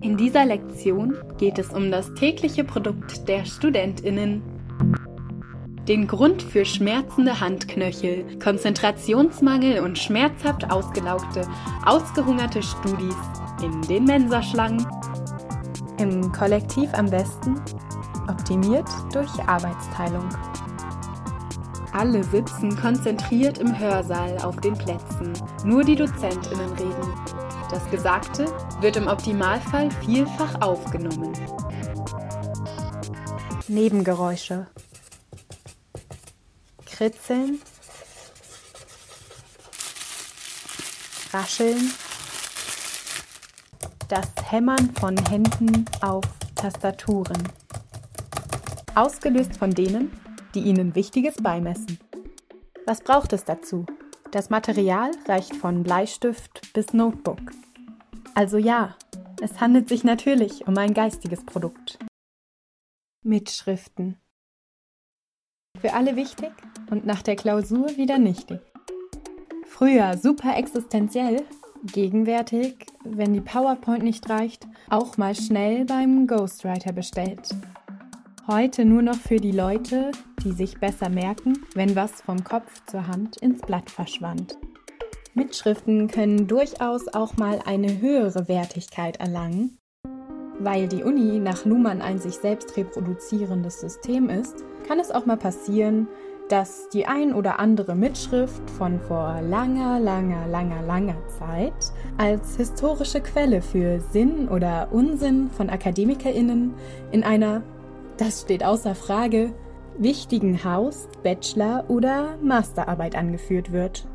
In dieser Lektion geht es um das tägliche Produkt der Studentinnen. Den Grund für schmerzende Handknöchel, Konzentrationsmangel und schmerzhaft ausgelaugte, ausgehungerte Studis in den Mensaschlangen. Im Kollektiv am besten, optimiert durch Arbeitsteilung. Alle sitzen konzentriert im Hörsaal auf den Plätzen. Nur die Dozentinnen reden. Das Gesagte wird im Optimalfall vielfach aufgenommen. Nebengeräusche. Kritzeln. Rascheln. Das Hämmern von Händen auf Tastaturen. Ausgelöst von denen, die ihnen Wichtiges beimessen. Was braucht es dazu? Das Material reicht von Bleistift bis Notebook. Also ja, es handelt sich natürlich um ein geistiges Produkt. Mitschriften. Für alle wichtig und nach der Klausur wieder nichtig. Früher super existenziell, gegenwärtig, wenn die PowerPoint nicht reicht, auch mal schnell beim Ghostwriter bestellt. Heute nur noch für die Leute, die sich besser merken, wenn was vom Kopf zur Hand ins Blatt verschwand. Mitschriften können durchaus auch mal eine höhere Wertigkeit erlangen. Weil die Uni nach Luhmann ein sich selbst reproduzierendes System ist, kann es auch mal passieren, dass die ein oder andere Mitschrift von vor langer, langer, langer, langer Zeit als historische Quelle für Sinn oder Unsinn von Akademikerinnen in einer, das steht außer Frage, wichtigen Haus-, Bachelor- oder Masterarbeit angeführt wird.